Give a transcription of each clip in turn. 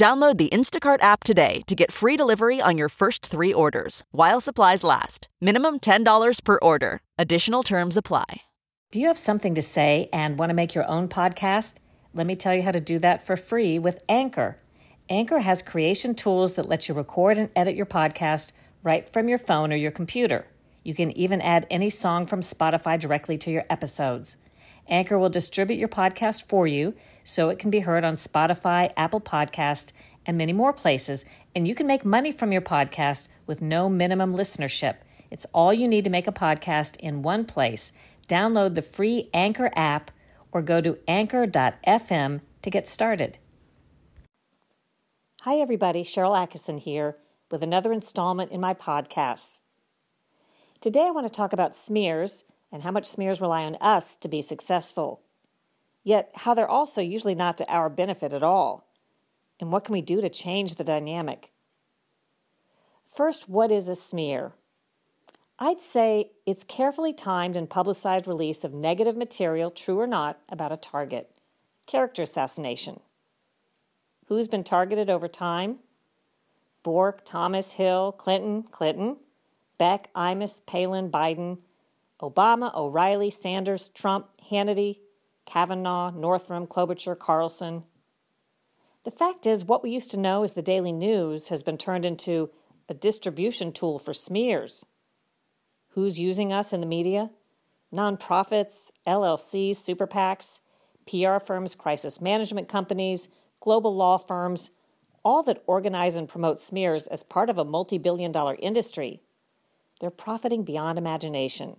Download the Instacart app today to get free delivery on your first three orders while supplies last. Minimum $10 per order. Additional terms apply. Do you have something to say and want to make your own podcast? Let me tell you how to do that for free with Anchor. Anchor has creation tools that let you record and edit your podcast right from your phone or your computer. You can even add any song from Spotify directly to your episodes. Anchor will distribute your podcast for you so it can be heard on Spotify, Apple Podcast, and many more places, and you can make money from your podcast with no minimum listenership. It's all you need to make a podcast in one place. Download the free Anchor app or go to anchor.fm to get started. Hi, everybody. Sharyl Attkisson here with another installment in my podcasts. Today, I want to talk about smears and how much smears rely on us to be successful. Yet, how they're also usually not to our benefit at all. And what can we do to change the dynamic? First, what is a smear? I'd say it's carefully timed and publicized release of negative material, true or not, about a target. Character assassination. Who's been targeted over time? Bork, Thomas, Hill, Clinton, Clinton, Beck, Imus, Palin, Biden, Obama, O'Reilly, Sanders, Trump, Hannity, Kavanaugh, Northam, Klobuchar, Carlson. The fact is, what we used to know as the Daily News has been turned into a distribution tool for smears. Who's using us in the media? Nonprofits, LLCs, super PACs, PR firms, crisis management companies, global law firms, all that organize and promote smears as part of a multi billion dollar industry. They're profiting beyond imagination.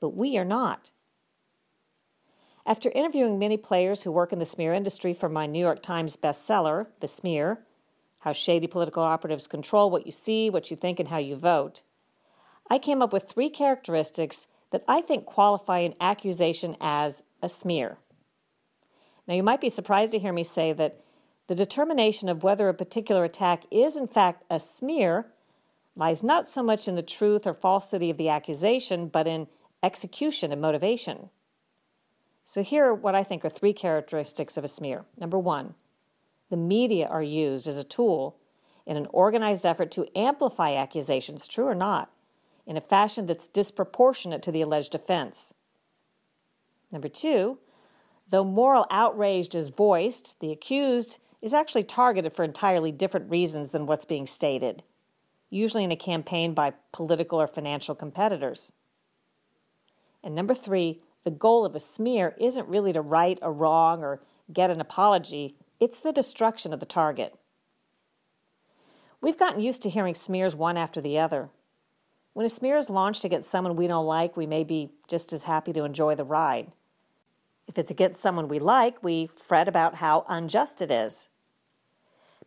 But we are not. After interviewing many players who work in the smear industry for my New York Times bestseller, The Smear How Shady Political Operatives Control What You See, What You Think, and How You Vote, I came up with three characteristics that I think qualify an accusation as a smear. Now, you might be surprised to hear me say that the determination of whether a particular attack is in fact a smear lies not so much in the truth or falsity of the accusation, but in execution and motivation. So, here are what I think are three characteristics of a smear. Number one, the media are used as a tool in an organized effort to amplify accusations, true or not, in a fashion that's disproportionate to the alleged offense. Number two, though moral outrage is voiced, the accused is actually targeted for entirely different reasons than what's being stated, usually in a campaign by political or financial competitors. And number three, the goal of a smear isn't really to right a wrong or get an apology, it's the destruction of the target. We've gotten used to hearing smears one after the other. When a smear is launched against someone we don't like, we may be just as happy to enjoy the ride. If it's against someone we like, we fret about how unjust it is.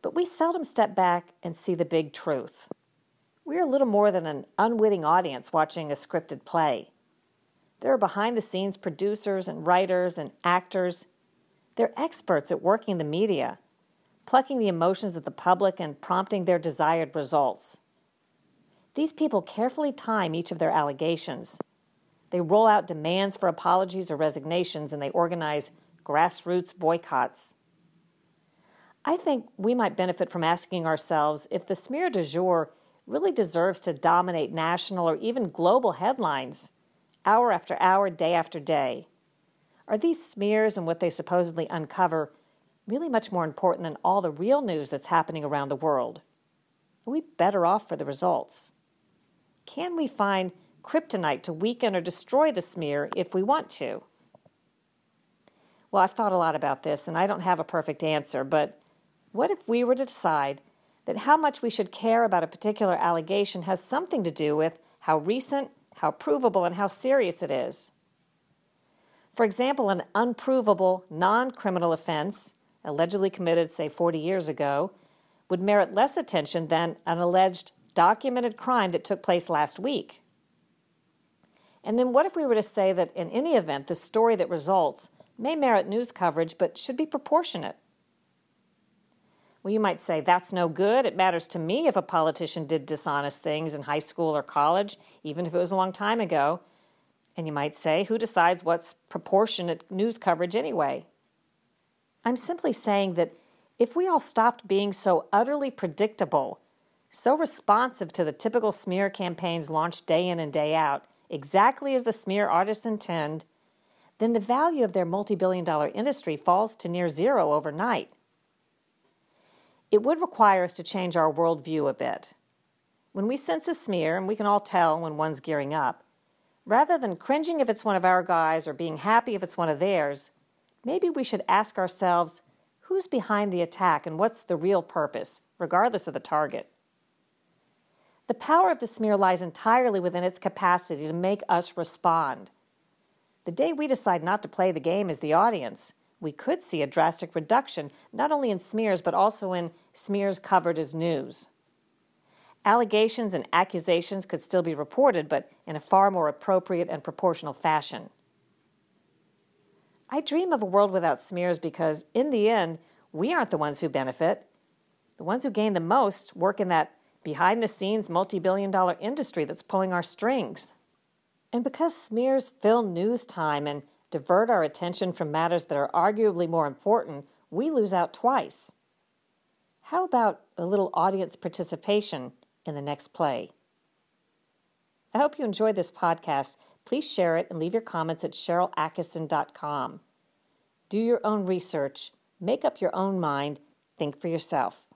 But we seldom step back and see the big truth. We're a little more than an unwitting audience watching a scripted play. There are behind the scenes producers and writers and actors. They're experts at working the media, plucking the emotions of the public and prompting their desired results. These people carefully time each of their allegations. They roll out demands for apologies or resignations and they organize grassroots boycotts. I think we might benefit from asking ourselves if the smear du jour really deserves to dominate national or even global headlines hour after hour, day after day. Are these smears and what they supposedly uncover really much more important than all the real news that's happening around the world? Are we better off for the results? Can we find kryptonite to weaken or destroy the smear if we want to? Well, I've thought a lot about this and I don't have a perfect answer, but what if we were to decide that how much we should care about a particular allegation has something to do with how recent how provable and how serious it is. For example, an unprovable non criminal offense, allegedly committed, say, 40 years ago, would merit less attention than an alleged documented crime that took place last week. And then what if we were to say that in any event, the story that results may merit news coverage but should be proportionate? Well, you might say, that's no good. It matters to me if a politician did dishonest things in high school or college, even if it was a long time ago. And you might say, who decides what's proportionate news coverage anyway? I'm simply saying that if we all stopped being so utterly predictable, so responsive to the typical smear campaigns launched day in and day out, exactly as the smear artists intend, then the value of their multi billion dollar industry falls to near zero overnight. It would require us to change our worldview a bit. When we sense a smear, and we can all tell when one's gearing up, rather than cringing if it's one of our guys or being happy if it's one of theirs, maybe we should ask ourselves who's behind the attack and what's the real purpose, regardless of the target. The power of the smear lies entirely within its capacity to make us respond. The day we decide not to play the game as the audience, we could see a drastic reduction not only in smears but also in smears covered as news. Allegations and accusations could still be reported, but in a far more appropriate and proportional fashion. I dream of a world without smears because, in the end, we aren't the ones who benefit. The ones who gain the most work in that behind the scenes multi billion dollar industry that's pulling our strings. And because smears fill news time and divert our attention from matters that are arguably more important, we lose out twice. How about a little audience participation in the next play? I hope you enjoyed this podcast. Please share it and leave your comments at SharylAttkisson.com. Do your own research, make up your own mind, think for yourself.